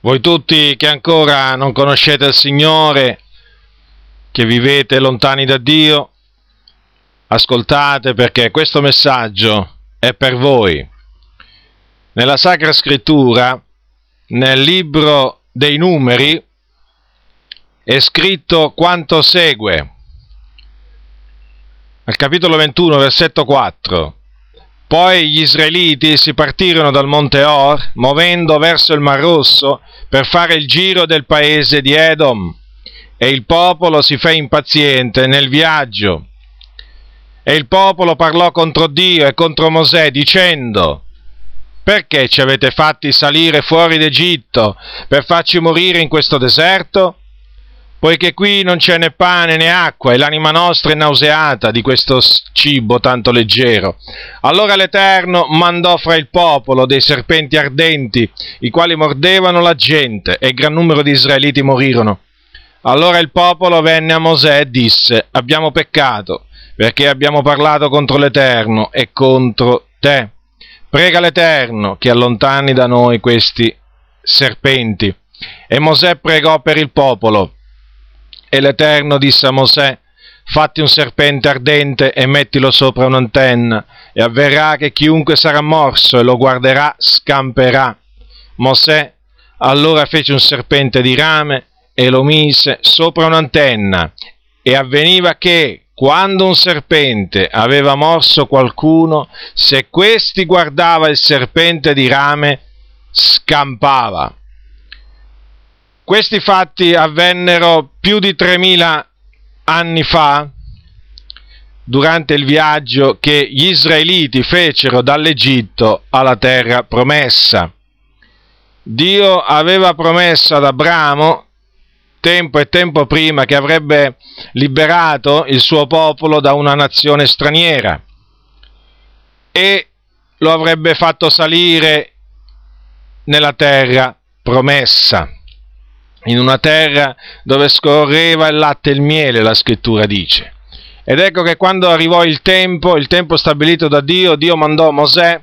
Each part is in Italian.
Voi tutti che ancora non conoscete il Signore, che vivete lontani da Dio, ascoltate perché questo messaggio è per voi. Nella Sacra Scrittura, nel libro dei numeri, è scritto quanto segue. Al capitolo 21, versetto 4. Poi gli israeliti si partirono dal monte Or, muovendo verso il Mar Rosso, per fare il giro del paese di Edom. E il popolo si fe impaziente nel viaggio. E il popolo parlò contro Dio e contro Mosè, dicendo, Perché ci avete fatti salire fuori d'Egitto per farci morire in questo deserto? Poiché qui non c'è né pane né acqua e l'anima nostra è nauseata di questo cibo tanto leggero. Allora l'Eterno mandò fra il popolo dei serpenti ardenti, i quali mordevano la gente, e gran numero di israeliti morirono. Allora il popolo venne a Mosè e disse, abbiamo peccato, perché abbiamo parlato contro l'Eterno e contro te. Prega l'Eterno che allontani da noi questi serpenti. E Mosè pregò per il popolo e l'Eterno disse a Mosè, fatti un serpente ardente e mettilo sopra un'antenna, e avverrà che chiunque sarà morso e lo guarderà scamperà. Mosè allora fece un serpente di rame e lo mise sopra un'antenna, e avveniva che, quando un serpente aveva morso qualcuno, se questi guardava il serpente di rame, scampava. Questi fatti avvennero più di 3000 anni fa, durante il viaggio che gli israeliti fecero dall'Egitto alla terra promessa. Dio aveva promesso ad Abramo, tempo e tempo prima, che avrebbe liberato il suo popolo da una nazione straniera e lo avrebbe fatto salire nella terra promessa in una terra dove scorreva il latte e il miele, la scrittura dice. Ed ecco che quando arrivò il tempo, il tempo stabilito da Dio, Dio mandò Mosè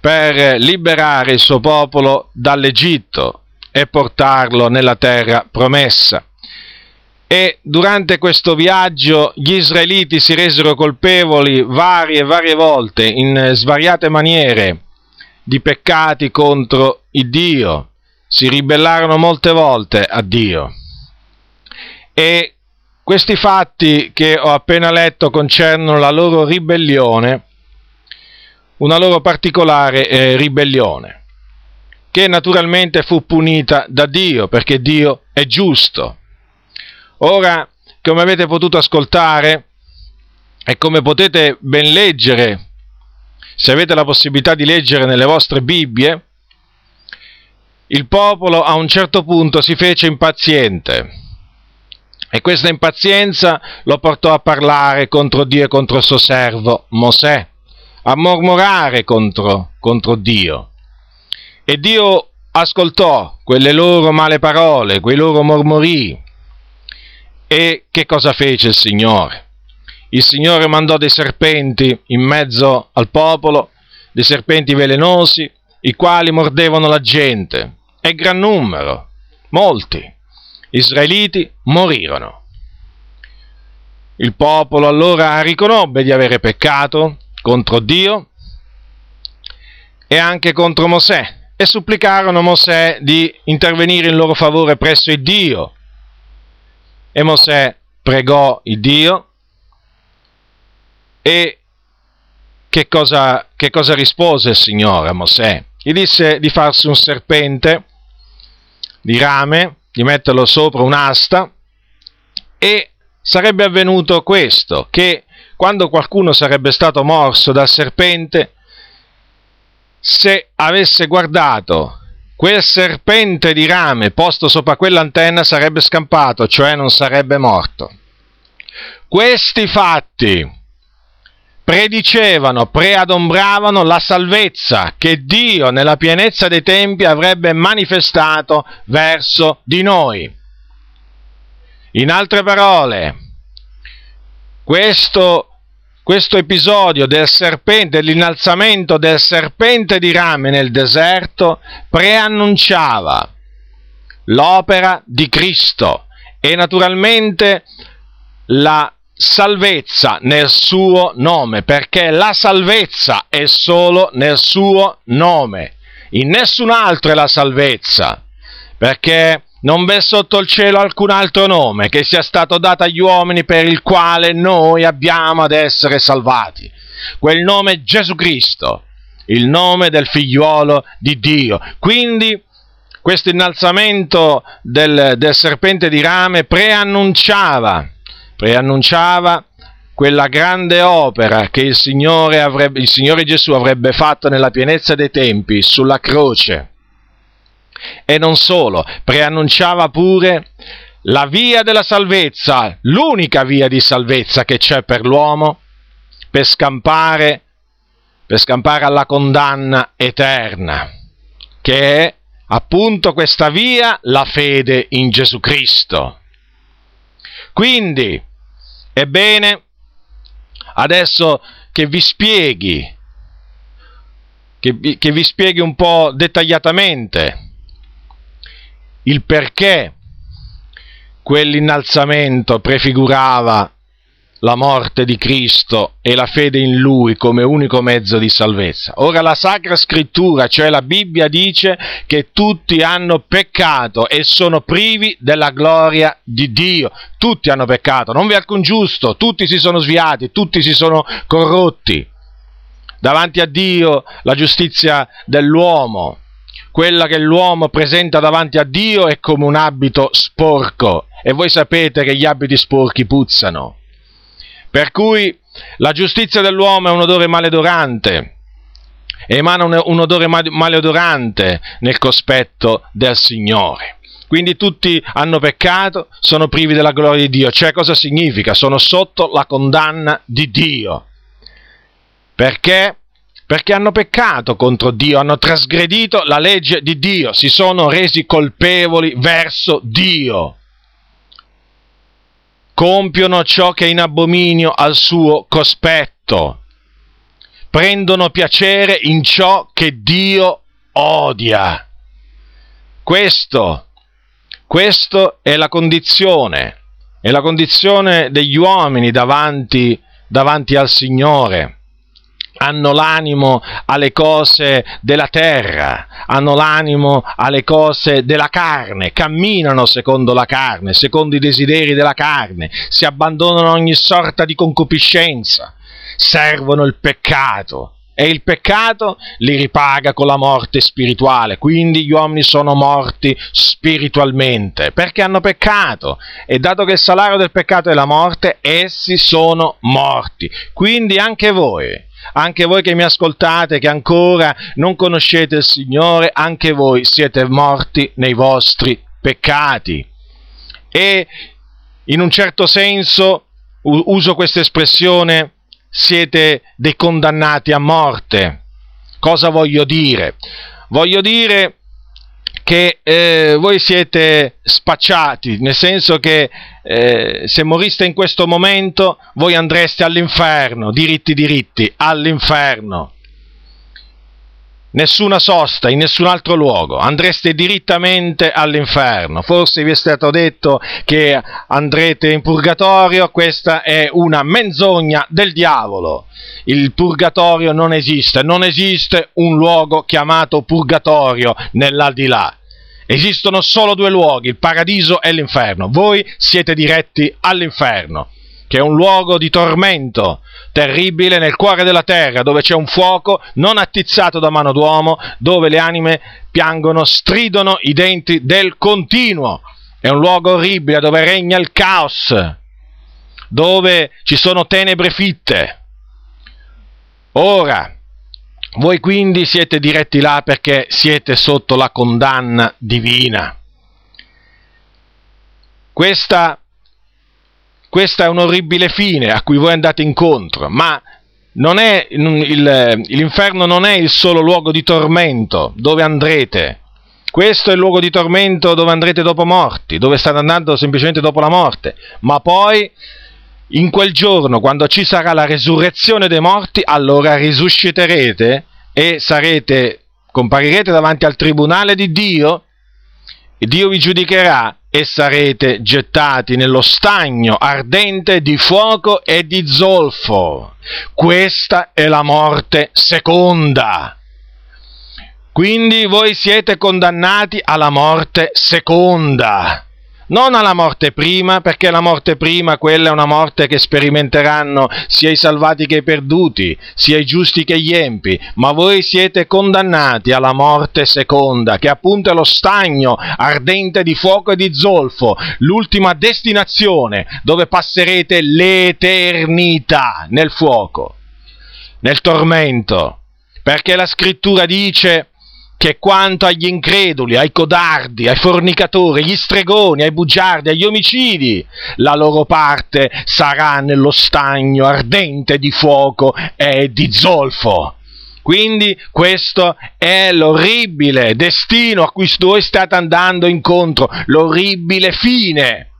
per liberare il suo popolo dall'Egitto e portarlo nella terra promessa. E durante questo viaggio gli israeliti si resero colpevoli varie e varie volte, in svariate maniere, di peccati contro il Dio, si ribellarono molte volte a Dio. E questi fatti che ho appena letto concernono la loro ribellione, una loro particolare eh, ribellione, che naturalmente fu punita da Dio, perché Dio è giusto. Ora, come avete potuto ascoltare e come potete ben leggere, se avete la possibilità di leggere nelle vostre Bibbie, il popolo a un certo punto si fece impaziente e questa impazienza lo portò a parlare contro Dio e contro il suo servo Mosè, a mormorare contro, contro Dio. E Dio ascoltò quelle loro male parole, quei loro mormorii. E che cosa fece il Signore? Il Signore mandò dei serpenti in mezzo al popolo, dei serpenti velenosi, i quali mordevano la gente, e gran numero, molti, israeliti morirono. Il popolo allora riconobbe di avere peccato contro Dio e anche contro Mosè e supplicarono Mosè di intervenire in loro favore presso il Dio. E Mosè pregò il Dio e che cosa, che cosa rispose il Signore a Mosè? Gli disse di farsi un serpente di rame, di metterlo sopra un'asta e sarebbe avvenuto questo, che quando qualcuno sarebbe stato morso dal serpente, se avesse guardato quel serpente di rame posto sopra quell'antenna sarebbe scampato, cioè non sarebbe morto. Questi fatti predicevano, preadombravano la salvezza che Dio nella pienezza dei tempi avrebbe manifestato verso di noi. In altre parole, questo, questo episodio del serpente, dell'innalzamento del serpente di rame nel deserto, preannunciava l'opera di Cristo e naturalmente la salvezza nel suo nome, perché la salvezza è solo nel suo nome, in nessun altro è la salvezza, perché non v'è sotto il cielo alcun altro nome che sia stato dato agli uomini per il quale noi abbiamo ad essere salvati. Quel nome è Gesù Cristo, il nome del figliuolo di Dio. Quindi questo innalzamento del, del serpente di rame preannunciava, preannunciava quella grande opera che il Signore, avrebbe, il Signore Gesù avrebbe fatto nella pienezza dei tempi sulla croce. E non solo, preannunciava pure la via della salvezza, l'unica via di salvezza che c'è per l'uomo, per scampare, per scampare alla condanna eterna, che è appunto questa via, la fede in Gesù Cristo. Quindi, ebbene, adesso che vi spieghi, che vi, che vi spieghi un po' dettagliatamente il perché quell'innalzamento prefigurava la morte di Cristo e la fede in Lui come unico mezzo di salvezza. Ora la Sacra Scrittura, cioè la Bibbia, dice che tutti hanno peccato e sono privi della gloria di Dio. Tutti hanno peccato, non vi è alcun giusto, tutti si sono sviati, tutti si sono corrotti. Davanti a Dio la giustizia dell'uomo, quella che l'uomo presenta davanti a Dio è come un abito sporco e voi sapete che gli abiti sporchi puzzano. Per cui la giustizia dell'uomo è un odore maleodorante, emana un, un odore maleodorante nel cospetto del Signore. Quindi tutti hanno peccato, sono privi della gloria di Dio. Cioè cosa significa? Sono sotto la condanna di Dio. Perché? Perché hanno peccato contro Dio, hanno trasgredito la legge di Dio, si sono resi colpevoli verso Dio compiono ciò che è in abominio al suo cospetto, prendono piacere in ciò che Dio odia. Questo, questo è la condizione, è la condizione degli uomini davanti, davanti al Signore hanno l'animo alle cose della terra, hanno l'animo alle cose della carne, camminano secondo la carne, secondo i desideri della carne, si abbandonano a ogni sorta di concupiscenza, servono il peccato e il peccato li ripaga con la morte spirituale, quindi gli uomini sono morti spiritualmente perché hanno peccato e dato che il salario del peccato è la morte, essi sono morti. Quindi anche voi anche voi che mi ascoltate, che ancora non conoscete il Signore, anche voi siete morti nei vostri peccati. E in un certo senso, uso questa espressione, siete dei condannati a morte. Cosa voglio dire? Voglio dire che eh, voi siete spacciati, nel senso che eh, se moriste in questo momento voi andreste all'inferno, diritti diritti, all'inferno. Nessuna sosta in nessun altro luogo, andreste direttamente all'inferno. Forse vi è stato detto che andrete in purgatorio, questa è una menzogna del diavolo. Il purgatorio non esiste, non esiste un luogo chiamato purgatorio nell'aldilà. Esistono solo due luoghi, il paradiso e l'inferno. Voi siete diretti all'inferno, che è un luogo di tormento terribile nel cuore della terra, dove c'è un fuoco non attizzato da mano d'uomo, dove le anime piangono, stridono i denti del continuo. È un luogo orribile dove regna il caos, dove ci sono tenebre fitte. Ora, voi quindi siete diretti là perché siete sotto la condanna divina. Questa, questa è un orribile fine a cui voi andate incontro, ma non è, il, l'inferno non è il solo luogo di tormento dove andrete. Questo è il luogo di tormento dove andrete dopo morti, dove state andando semplicemente dopo la morte. Ma poi in quel giorno, quando ci sarà la resurrezione dei morti, allora risusciterete e sarete, comparirete davanti al tribunale di Dio Dio vi giudicherà e sarete gettati nello stagno ardente di fuoco e di zolfo. Questa è la morte seconda. Quindi voi siete condannati alla morte seconda non alla morte prima, perché la morte prima, quella è una morte che sperimenteranno sia i salvati che i perduti, sia i giusti che gli empi, ma voi siete condannati alla morte seconda, che appunto è lo stagno ardente di fuoco e di zolfo, l'ultima destinazione dove passerete l'eternità nel fuoco, nel tormento, perché la scrittura dice che quanto agli increduli, ai codardi, ai fornicatori, agli stregoni, ai bugiardi, agli omicidi, la loro parte sarà nello stagno ardente di fuoco e di zolfo. Quindi questo è l'orribile destino a cui voi state andando incontro, l'orribile fine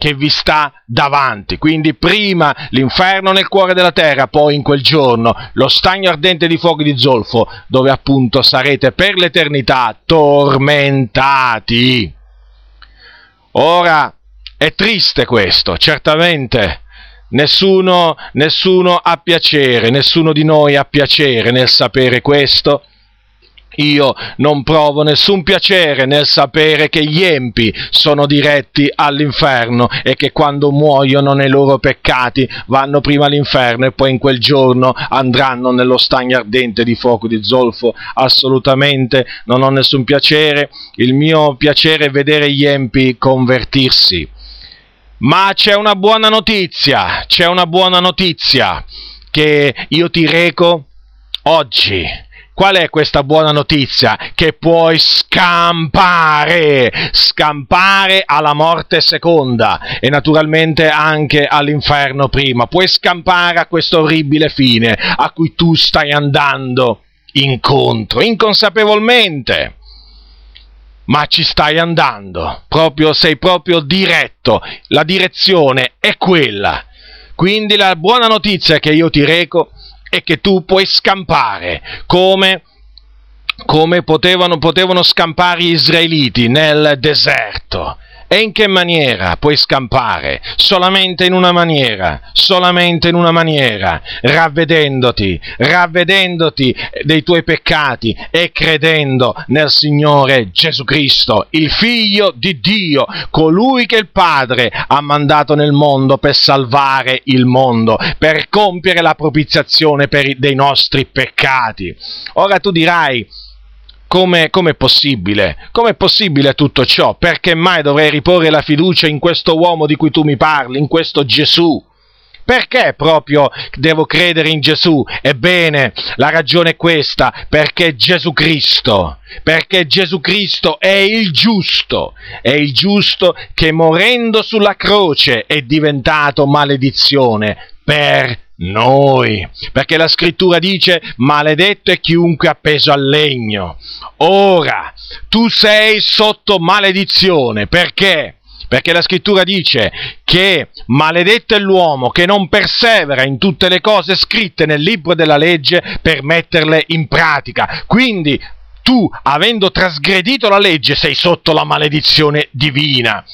che vi sta davanti. Quindi prima l'inferno nel cuore della terra, poi in quel giorno lo stagno ardente di fuoco di zolfo, dove appunto sarete per l'eternità tormentati. Ora, è triste questo, certamente. Nessuno, nessuno ha piacere, nessuno di noi ha piacere nel sapere questo, io non provo nessun piacere nel sapere che gli empi sono diretti all'inferno e che quando muoiono nei loro peccati vanno prima all'inferno e poi in quel giorno andranno nello stagno ardente di fuoco di zolfo. Assolutamente non ho nessun piacere. Il mio piacere è vedere gli empi convertirsi. Ma c'è una buona notizia, c'è una buona notizia che io ti reco oggi Qual è questa buona notizia? Che puoi scampare, scampare alla morte seconda e naturalmente anche all'inferno prima. Puoi scampare a questo orribile fine a cui tu stai andando incontro, inconsapevolmente. Ma ci stai andando, proprio, sei proprio diretto, la direzione è quella. Quindi la buona notizia che io ti reco e che tu puoi scampare come, come potevano, potevano scampare gli israeliti nel deserto. E in che maniera puoi scampare? Solamente in una maniera, solamente in una maniera, ravvedendoti, ravvedendoti dei tuoi peccati e credendo nel Signore Gesù Cristo, il Figlio di Dio, colui che il Padre ha mandato nel mondo per salvare il mondo, per compiere la propiziazione i, dei nostri peccati. Ora tu dirai, come, è possibile? Com'è possibile tutto ciò? Perché mai dovrei riporre la fiducia in questo uomo di cui tu mi parli, in questo Gesù? Perché proprio devo credere in Gesù? Ebbene, la ragione è questa, perché Gesù Cristo, perché Gesù Cristo è il giusto, è il giusto che morendo sulla croce è diventato maledizione per noi, perché la scrittura dice maledetto è chiunque appeso al legno. Ora, tu sei sotto maledizione, perché? Perché la scrittura dice che maledetto è l'uomo che non persevera in tutte le cose scritte nel libro della legge per metterle in pratica. Quindi tu, avendo trasgredito la legge, sei sotto la maledizione divina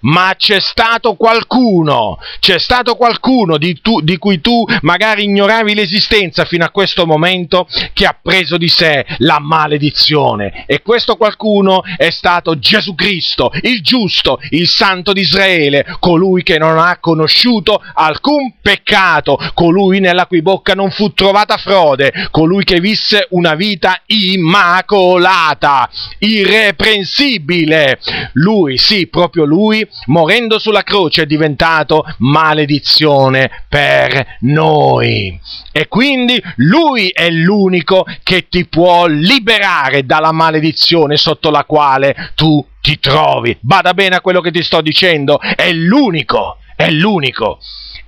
ma c'è stato qualcuno, c'è stato qualcuno di, tu, di, cui tu magari ignoravi l'esistenza fino a questo momento che ha preso di sé la maledizione e questo qualcuno è stato Gesù Cristo, il giusto, il santo di Israele, colui che non ha conosciuto alcun peccato, colui nella cui bocca non fu trovata frode, colui che visse una vita immacolata, irreprensibile. Lui, sì, proprio lui, morendo sulla croce è diventato maledizione per noi. E quindi lui è l'unico che ti può liberare dalla maledizione sotto la quale tu ti trovi. Bada bene a quello che ti sto dicendo, è l'unico, è l'unico.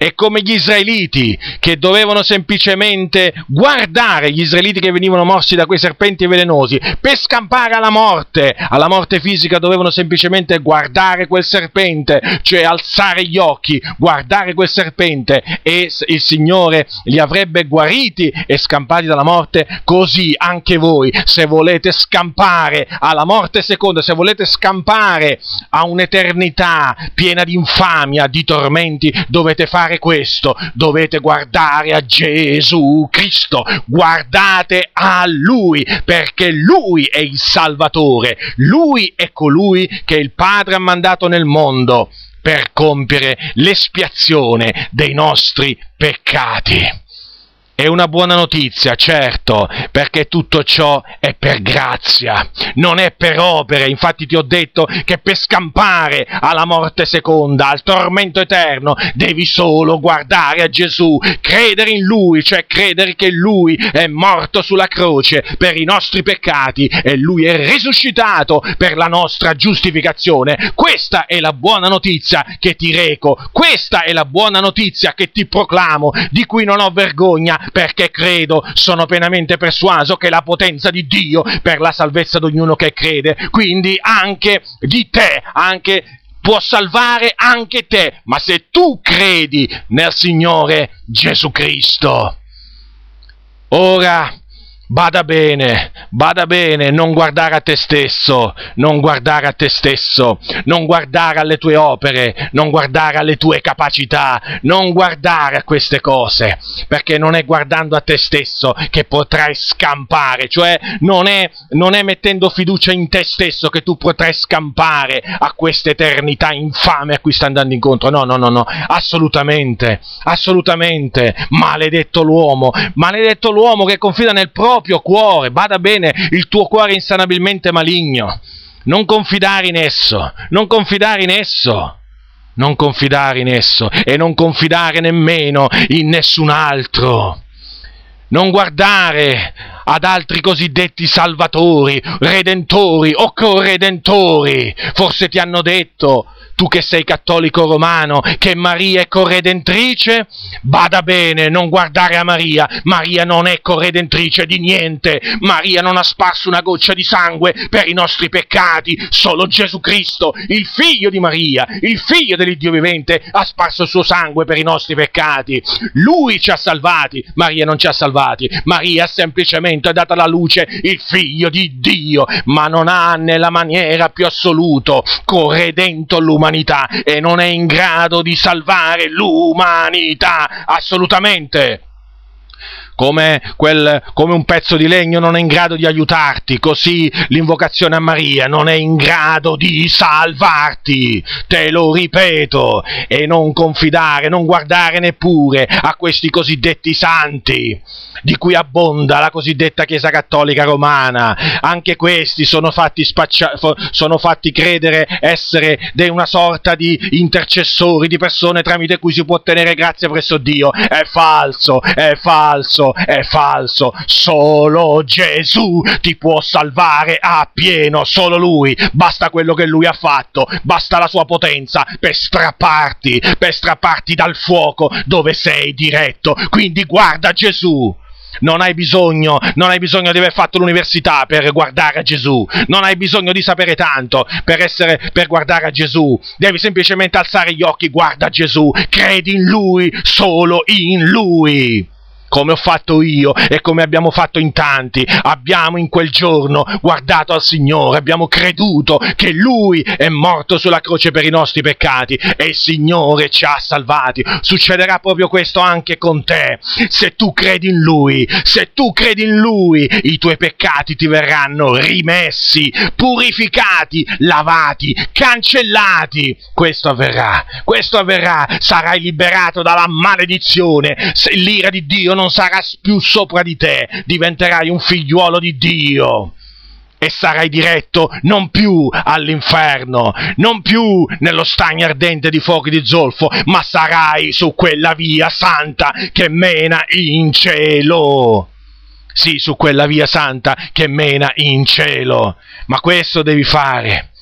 È come gli israeliti che dovevano semplicemente guardare gli israeliti che venivano morsi da quei serpenti velenosi per scampare alla morte, alla morte fisica dovevano semplicemente guardare quel serpente, cioè alzare gli occhi, guardare quel serpente e il Signore li avrebbe guariti e scampati dalla morte, così anche voi se volete scampare alla morte seconda, se volete scampare a un'eternità piena di infamia, di tormenti, dovete fare questo, dovete guardare a Gesù Cristo, guardate a Lui, perché Lui è il Salvatore, Lui è colui che il Padre ha mandato nel mondo per compiere l'espiazione dei nostri peccati. È una buona notizia, certo, perché tutto ciò è per grazia, non è per opere. Infatti ti ho detto che per scampare alla morte seconda, al tormento eterno, devi solo guardare a Gesù, credere in Lui, cioè credere che Lui è morto sulla croce per i nostri peccati e Lui è risuscitato per la nostra giustificazione. Questa è la buona notizia che ti reco, questa è la buona notizia che ti proclamo, di cui non ho vergogna perché credo, sono pienamente persuaso che la potenza di Dio per la salvezza di ognuno che crede, quindi anche di te, anche può salvare anche te, ma se tu credi nel Signore Gesù Cristo. Ora Bada bene, bada bene, non guardare a te stesso, non guardare a te stesso, non guardare alle tue opere, non guardare alle tue capacità, non guardare a queste cose, perché non è guardando a te stesso che potrai scampare, cioè non è, non è mettendo fiducia in te stesso che tu potrai scampare a questa eternità infame a cui sta andando incontro, no, no, no, no, assolutamente, assolutamente, maledetto l'uomo, maledetto l'uomo che confida nel proprio proprio cuore, bada bene, il tuo cuore insanabilmente maligno. Non confidare in esso, non confidare in esso, non confidare in esso e non confidare nemmeno in nessun altro. Non guardare ad altri cosiddetti salvatori, redentori o corredentori. Forse ti hanno detto tu che sei cattolico romano, che Maria è corredentrice? Bada bene, non guardare a Maria, Maria non è corredentrice di niente, Maria non ha sparso una goccia di sangue per i nostri peccati, solo Gesù Cristo, il figlio di Maria, il figlio dell'Iddio vivente, ha sparso il suo sangue per i nostri peccati. Lui ci ha salvati, Maria non ci ha salvati, Maria ha semplicemente dato alla luce il figlio di Dio, ma non ha nella maniera più assoluto corredento l'umanità l'umanità e non è in grado di salvare l'umanità, assolutamente. Come, quel, come, un pezzo di legno non è in grado di aiutarti, così l'invocazione a Maria non è in grado di salvarti, te lo ripeto, e non confidare, non guardare neppure a questi cosiddetti santi di cui abbonda la cosiddetta Chiesa Cattolica Romana. Anche questi sono fatti, spaccia- sono fatti credere essere di una sorta di intercessori, di persone tramite cui si può ottenere grazia presso Dio. È falso, è falso, è falso. Solo Gesù ti può salvare a pieno, solo Lui. Basta quello che Lui ha fatto, basta la sua potenza per strapparti, per strapparti dal fuoco dove sei diretto. Quindi guarda Gesù non hai bisogno, non hai bisogno di aver fatto l'università per guardare a Gesù, non hai bisogno di sapere tanto per, essere, per guardare a Gesù, devi semplicemente alzare gli occhi, guarda Gesù, credi in Lui, solo in Lui come ho fatto io e come abbiamo fatto in tanti. Abbiamo in quel giorno guardato al Signore, abbiamo creduto che Lui è morto sulla croce per i nostri peccati e il Signore ci ha salvati. Succederà proprio questo anche con te. Se tu credi in Lui, se tu credi in Lui, i tuoi peccati ti verranno rimessi, purificati, lavati, cancellati. Questo avverrà, questo avverrà, sarai liberato dalla maledizione. Se l'ira di Dio non non sarà più sopra di te, diventerai un figliuolo di Dio e sarai diretto non più all'inferno, non più nello stagno ardente di fuochi di zolfo, ma sarai su quella via santa che mena in cielo. Sì, su quella via santa che mena in cielo. Ma questo devi fare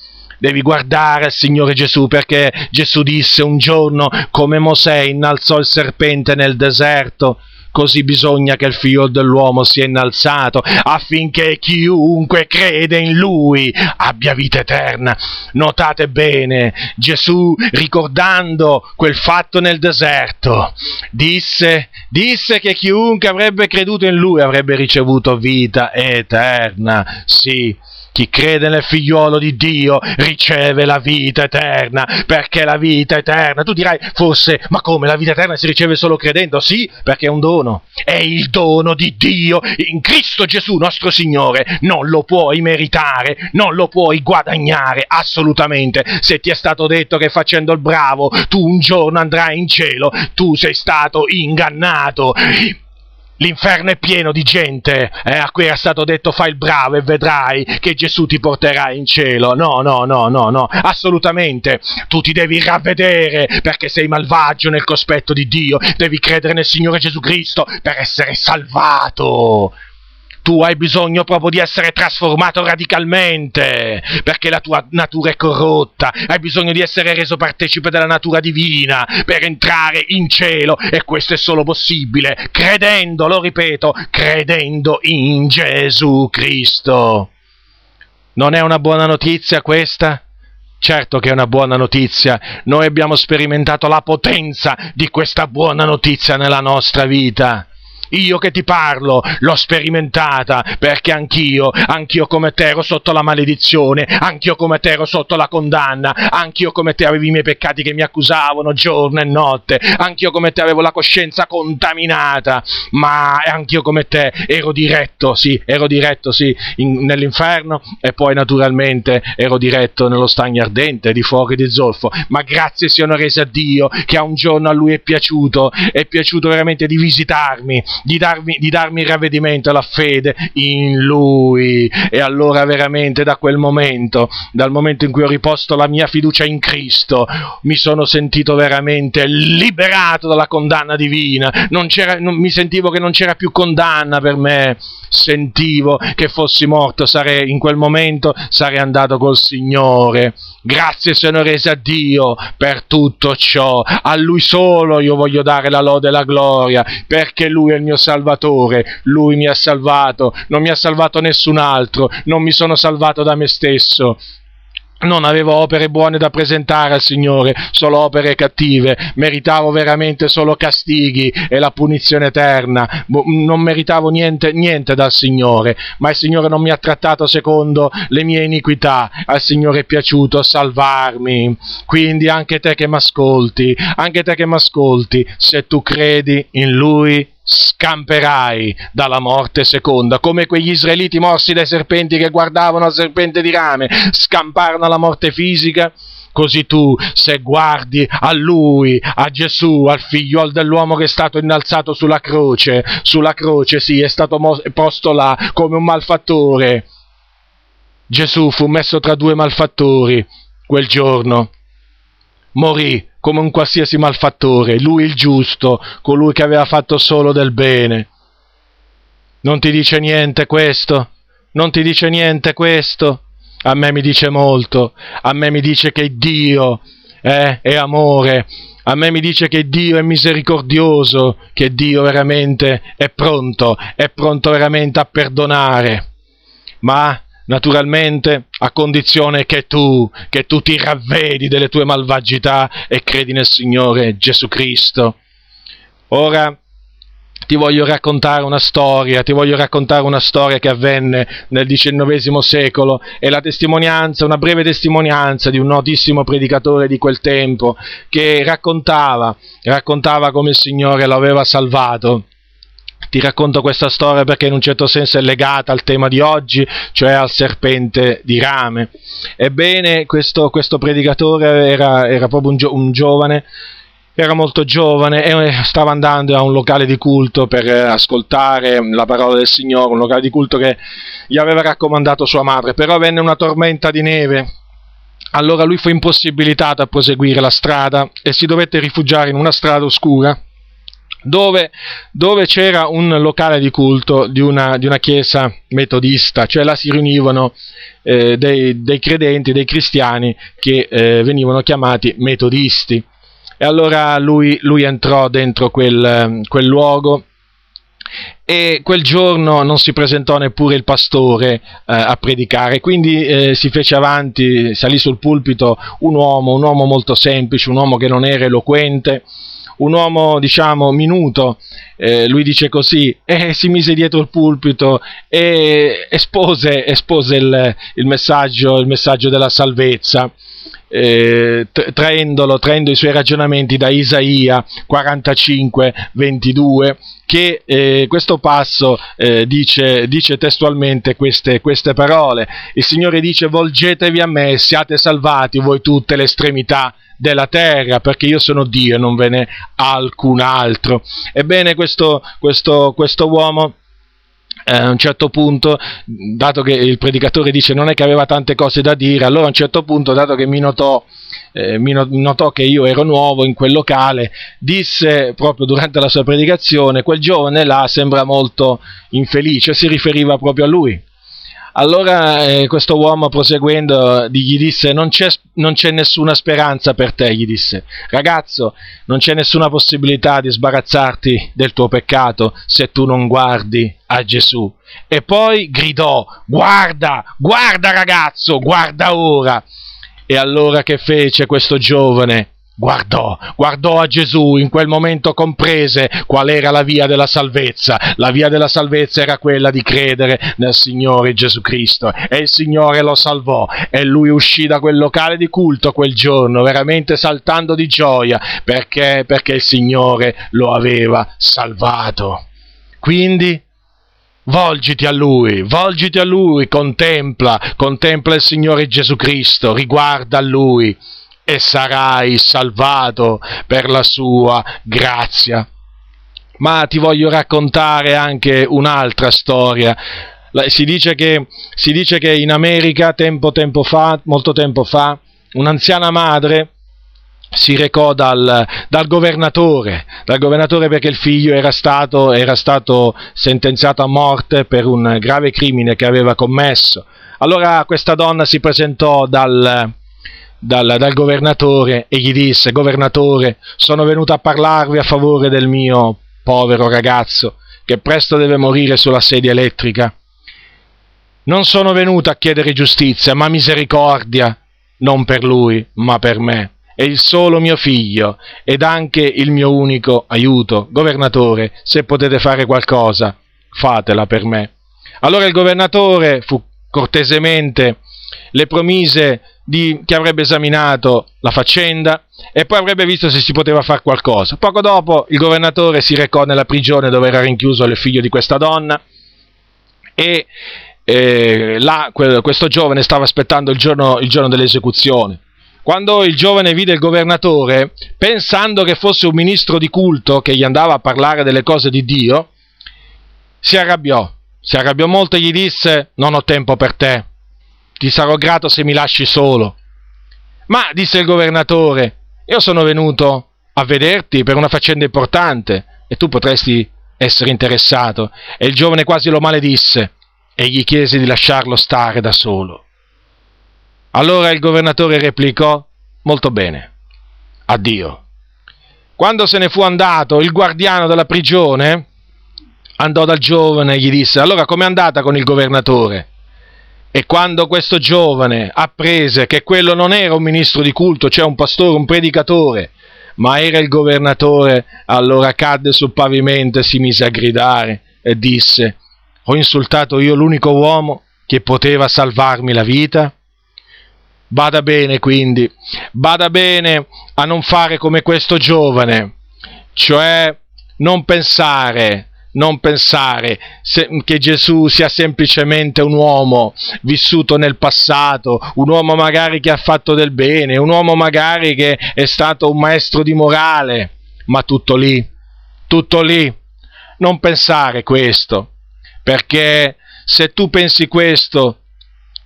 devi guardare al Signore Gesù perché Gesù disse un giorno come Mosè innalzò il serpente nel deserto, così bisogna che il figlio dell'uomo sia innalzato affinché chiunque crede in lui abbia vita eterna. Notate bene, Gesù ricordando quel fatto nel deserto, disse, disse che chiunque avrebbe creduto in lui avrebbe ricevuto vita eterna. Sì, chi crede nel figliuolo di Dio riceve la vita eterna, perché la vita eterna, tu dirai forse, ma come la vita eterna si riceve solo credendo? Sì, perché è un dono, è il dono di Dio in Cristo Gesù nostro Signore, non lo puoi meritare, non lo puoi guadagnare assolutamente. Se ti è stato detto che facendo il bravo tu un giorno andrai in cielo, tu sei stato ingannato. L'inferno è pieno di gente eh, a cui è stato detto fai il bravo e vedrai che Gesù ti porterà in cielo. No, no, no, no, no, assolutamente. Tu ti devi ravvedere perché sei malvagio nel cospetto di Dio. Devi credere nel Signore Gesù Cristo per essere salvato tu hai bisogno proprio di essere trasformato radicalmente, perché la tua natura è corrotta, hai bisogno di essere reso partecipe della natura divina per entrare in cielo e questo è solo possibile credendo, lo ripeto, credendo in Gesù Cristo. Non è una buona notizia questa? Certo che è una buona notizia, noi abbiamo sperimentato la potenza di questa buona notizia nella nostra vita. Io che ti parlo l'ho sperimentata perché anch'io, anch'io come te ero sotto la maledizione, anch'io come te ero sotto la condanna, anch'io come te avevo i miei peccati che mi accusavano giorno e notte, anch'io come te avevo la coscienza contaminata, ma anch'io come te ero diretto, sì, ero diretto, sì, in, nell'inferno e poi naturalmente ero diretto nello stagno ardente di fuoco e di zolfo, ma grazie siano rese a Dio che a un giorno a Lui è piaciuto, è piaciuto veramente di visitarmi, di darmi, di darmi il ravvedimento e la fede in Lui. E allora veramente da quel momento, dal momento in cui ho riposto la mia fiducia in Cristo, mi sono sentito veramente liberato dalla condanna divina. Non non, mi sentivo che non c'era più condanna per me. Sentivo che fossi morto, sarei, in quel momento sarei andato col Signore. Grazie sono rese a Dio per tutto ciò. A Lui solo io voglio dare la lode e la gloria, perché Lui è il mio Salvatore. Lui mi ha salvato, non mi ha salvato nessun altro, non mi sono salvato da me stesso non avevo opere buone da presentare al Signore, solo opere cattive, meritavo veramente solo castighi e la punizione eterna, non meritavo niente, niente dal Signore, ma il Signore non mi ha trattato secondo le mie iniquità, al Signore è piaciuto salvarmi, quindi anche te che mi ascolti, anche te che mi ascolti, se tu credi in Lui, scamperai dalla morte seconda, come quegli israeliti morsi dai serpenti che guardavano al serpente di rame, scamparono alla morte fisica. Così tu, se guardi a lui, a Gesù, al figliuolo dell'uomo che è stato innalzato sulla croce, sulla croce sì, è stato posto là come un malfattore. Gesù fu messo tra due malfattori quel giorno. Morì come un qualsiasi malfattore, lui il giusto, colui che aveva fatto solo del bene. Non ti dice niente questo? Non ti dice niente questo? A me mi dice molto, a me mi dice che Dio eh, è amore, a me mi dice che Dio è misericordioso, che Dio veramente è pronto, è pronto veramente a perdonare. Ma naturalmente a condizione che tu, che tu ti ravvedi delle tue malvagità e credi nel Signore Gesù Cristo. Ora ti voglio raccontare una storia, ti voglio raccontare una storia che avvenne nel XIX secolo, è la testimonianza, una breve testimonianza di un notissimo predicatore di quel tempo che raccontava, raccontava come il Signore lo aveva salvato ti racconto questa storia perché in un certo senso è legata al tema di oggi, cioè al serpente di rame. Ebbene, questo, questo predicatore era, era proprio un, gio, un giovane era molto giovane e stava andando a un locale di culto per ascoltare la parola del Signore, un locale di culto che gli aveva raccomandato sua madre, però venne una tormenta di neve. Allora lui fu impossibilitato a proseguire la strada e si dovette rifugiare in una strada oscura dove, dove, c'era un locale di culto di una, di una, chiesa metodista, cioè là si riunivano eh, dei, dei, credenti, dei cristiani che eh, venivano chiamati metodisti. E allora lui, lui entrò dentro quel, quel luogo e quel giorno non si presentò neppure il pastore eh, a predicare, quindi eh, si fece avanti, salì sul pulpito un uomo, un uomo molto semplice, un uomo che non era eloquente, un uomo diciamo minuto, eh, lui dice così, e si mise dietro il pulpito e espose, espose il, il, messaggio, il messaggio della salvezza eh, traendolo, traendo i suoi ragionamenti da Isaia 45, 22, che eh, questo passo eh, dice, dice, testualmente queste, queste, parole. Il Signore dice volgetevi a me, siate salvati voi tutte le estremità della terra, perché io sono Dio e non ve ne alcun altro. Ebbene, questo, questo, questo uomo eh, a un certo punto, dato che il predicatore dice non è che aveva tante cose da dire, allora a un certo punto, dato che mi notò, eh, mi notò che io ero nuovo in quel locale, disse proprio durante la sua predicazione, quel giovane là sembra molto infelice, si riferiva proprio a lui. Allora eh, questo uomo proseguendo gli disse non c'è, non c'è, nessuna speranza per te, gli disse ragazzo non c'è nessuna possibilità di sbarazzarti del tuo peccato se tu non guardi a Gesù. E poi gridò guarda, guarda ragazzo, guarda ora. E allora che fece questo giovane? Guardò, guardò a Gesù, in quel momento comprese qual era la via della salvezza. La via della salvezza era quella di credere nel Signore Gesù Cristo e il Signore lo salvò e lui uscì da quel locale di culto quel giorno veramente saltando di gioia perché, perché il Signore lo aveva salvato. Quindi Volgiti a Lui, volgiti a Lui, contempla, contempla il Signore Gesù Cristo, riguarda a Lui e sarai salvato per la sua grazia. Ma ti voglio raccontare anche un'altra storia. Si dice che, si dice che in America, tempo, tempo fa, molto tempo fa, un'anziana madre si recò dal, dal, governatore, dal governatore perché il figlio era stato, era stato sentenziato a morte per un grave crimine che aveva commesso. Allora questa donna si presentò dal, dal, dal, governatore e gli disse, governatore, sono venuto a parlarvi a favore del mio povero ragazzo che presto deve morire sulla sedia elettrica. Non sono venuto a chiedere giustizia, ma misericordia, non per lui, ma per me. È il solo mio figlio ed anche il mio unico aiuto. Governatore, se potete fare qualcosa, fatela per me. Allora il governatore fu cortesemente le promise di, che avrebbe esaminato la faccenda e poi avrebbe visto se si poteva fare qualcosa. Poco dopo il governatore si recò nella prigione dove era rinchiuso il figlio di questa donna e eh, là questo giovane stava aspettando il giorno, il giorno dell'esecuzione. Quando il giovane vide il governatore, pensando che fosse un ministro di culto che gli andava a parlare delle cose di Dio, si arrabbiò, si arrabbiò molto e gli disse non ho tempo per te, ti sarò grato se mi lasci solo. Ma, disse il governatore, io sono venuto a vederti per una faccenda importante e tu potresti essere interessato. E il giovane quasi lo maledisse e gli chiese di lasciarlo stare da solo. Allora il governatore replicò, molto bene, addio. Quando se ne fu andato, il guardiano della prigione andò dal giovane e gli disse, allora com'è andata con il governatore? E quando questo giovane apprese che quello non era un ministro di culto, cioè un pastore, un predicatore, ma era il governatore, allora cadde sul pavimento e si mise a gridare e disse, ho insultato io l'unico uomo che poteva salvarmi la vita? Bada bene quindi, bada bene a non fare come questo giovane, cioè non pensare non pensare che Gesù sia semplicemente un uomo vissuto nel passato, un uomo magari che ha fatto del bene, un uomo magari che è stato un maestro di morale, ma tutto lì, tutto lì. Non pensare questo, perché se tu pensi questo,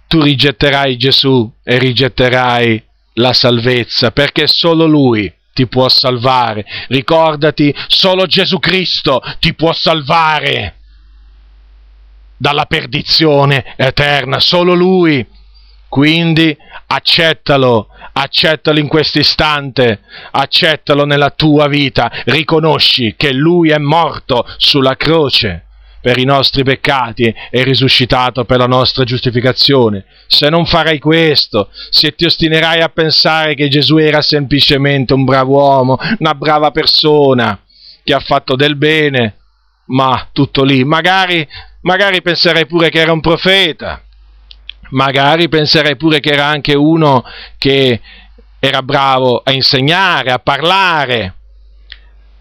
tu rigetterai Gesù e rigetterai la salvezza, perché solo Lui ti può salvare. Ricordati, solo Gesù Cristo ti può salvare dalla perdizione eterna, solo Lui. Quindi accettalo, accettalo in questo istante, accettalo nella tua vita, riconosci che Lui è morto sulla croce per i nostri peccati e risuscitato per la nostra giustificazione. Se non farai questo, se ti ostinerai a pensare che Gesù era semplicemente un bravo uomo, una brava persona, che ha fatto del bene, ma tutto lì, magari, magari penserai pure che era un profeta, magari penserai pure che era anche uno che era bravo a insegnare, a parlare,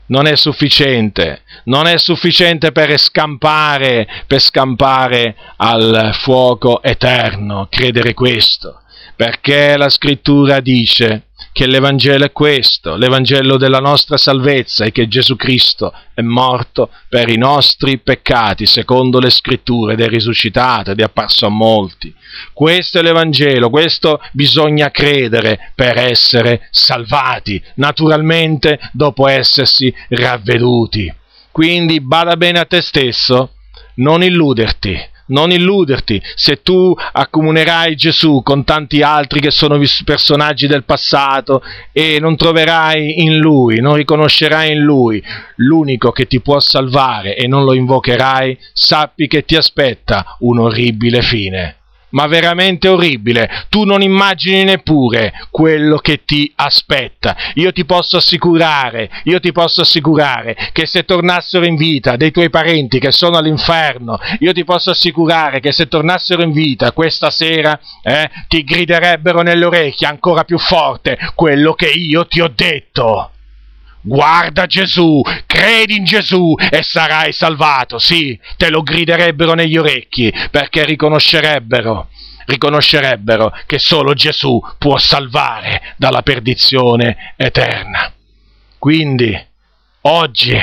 non è sufficiente, non è sufficiente per scampare, per scampare al fuoco eterno, credere questo, perché la scrittura dice che l'Evangelo è questo, l'Evangelo della nostra salvezza e che Gesù Cristo è morto per i nostri peccati, secondo le scritture, ed è risuscitato ed è apparso a molti. Questo è l'Evangelo, questo bisogna credere per essere salvati, naturalmente dopo essersi ravveduti. Quindi bada bene a te stesso, non illuderti, non illuderti, se tu accomunerai Gesù con tanti altri che sono personaggi del passato e non troverai in Lui, non riconoscerai in Lui l'unico che ti può salvare e non lo invocherai, sappi che ti aspetta un orribile fine ma veramente orribile. Tu non immagini neppure quello che ti aspetta. Io ti posso assicurare, io ti posso assicurare che se tornassero in vita dei tuoi parenti che sono all'inferno, io ti posso assicurare che se tornassero in vita questa sera, eh, ti griderebbero nelle orecchie ancora più forte quello che io ti ho detto. Guarda Gesù, credi in Gesù e sarai salvato. Sì, te lo griderebbero negli orecchi perché riconoscerebbero, riconoscerebbero che solo Gesù può salvare dalla perdizione eterna. Quindi, oggi,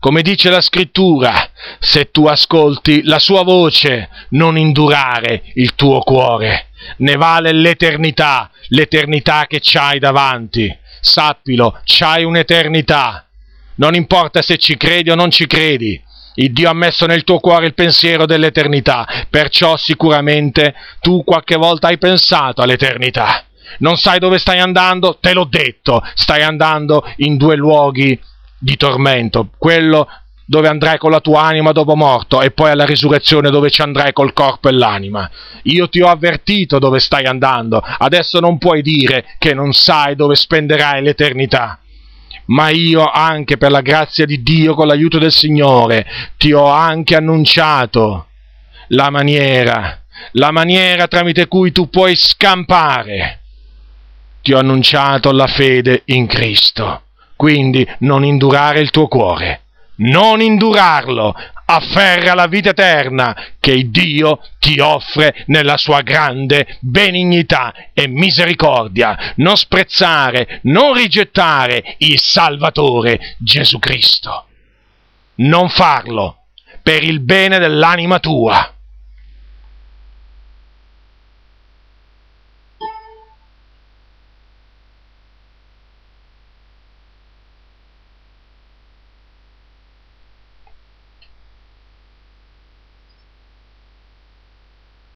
come dice la scrittura, se tu ascolti la sua voce, non indurare il tuo cuore. Ne vale l'eternità, l'eternità che c'hai davanti sappilo, c'hai un'eternità. Non importa se ci credi o non ci credi, il Dio ha messo nel tuo cuore il pensiero dell'eternità, perciò sicuramente tu qualche volta hai pensato all'eternità. Non sai dove stai andando? Te l'ho detto, stai andando in due luoghi di tormento, quello dove andrai con la tua anima dopo morto e poi alla risurrezione dove ci andrai col corpo e l'anima. Io ti ho avvertito dove stai andando, adesso non puoi dire che non sai dove spenderai l'eternità. Ma io anche per la grazia di Dio, con l'aiuto del Signore, ti ho anche annunciato la maniera, la maniera tramite cui tu puoi scampare. Ti ho annunciato la fede in Cristo. Quindi non indurare il tuo cuore non indurarlo, afferra la vita eterna che Dio ti offre nella sua grande benignità e misericordia. Non sprezzare, non rigettare il Salvatore Gesù Cristo. Non farlo per il bene dell'anima tua.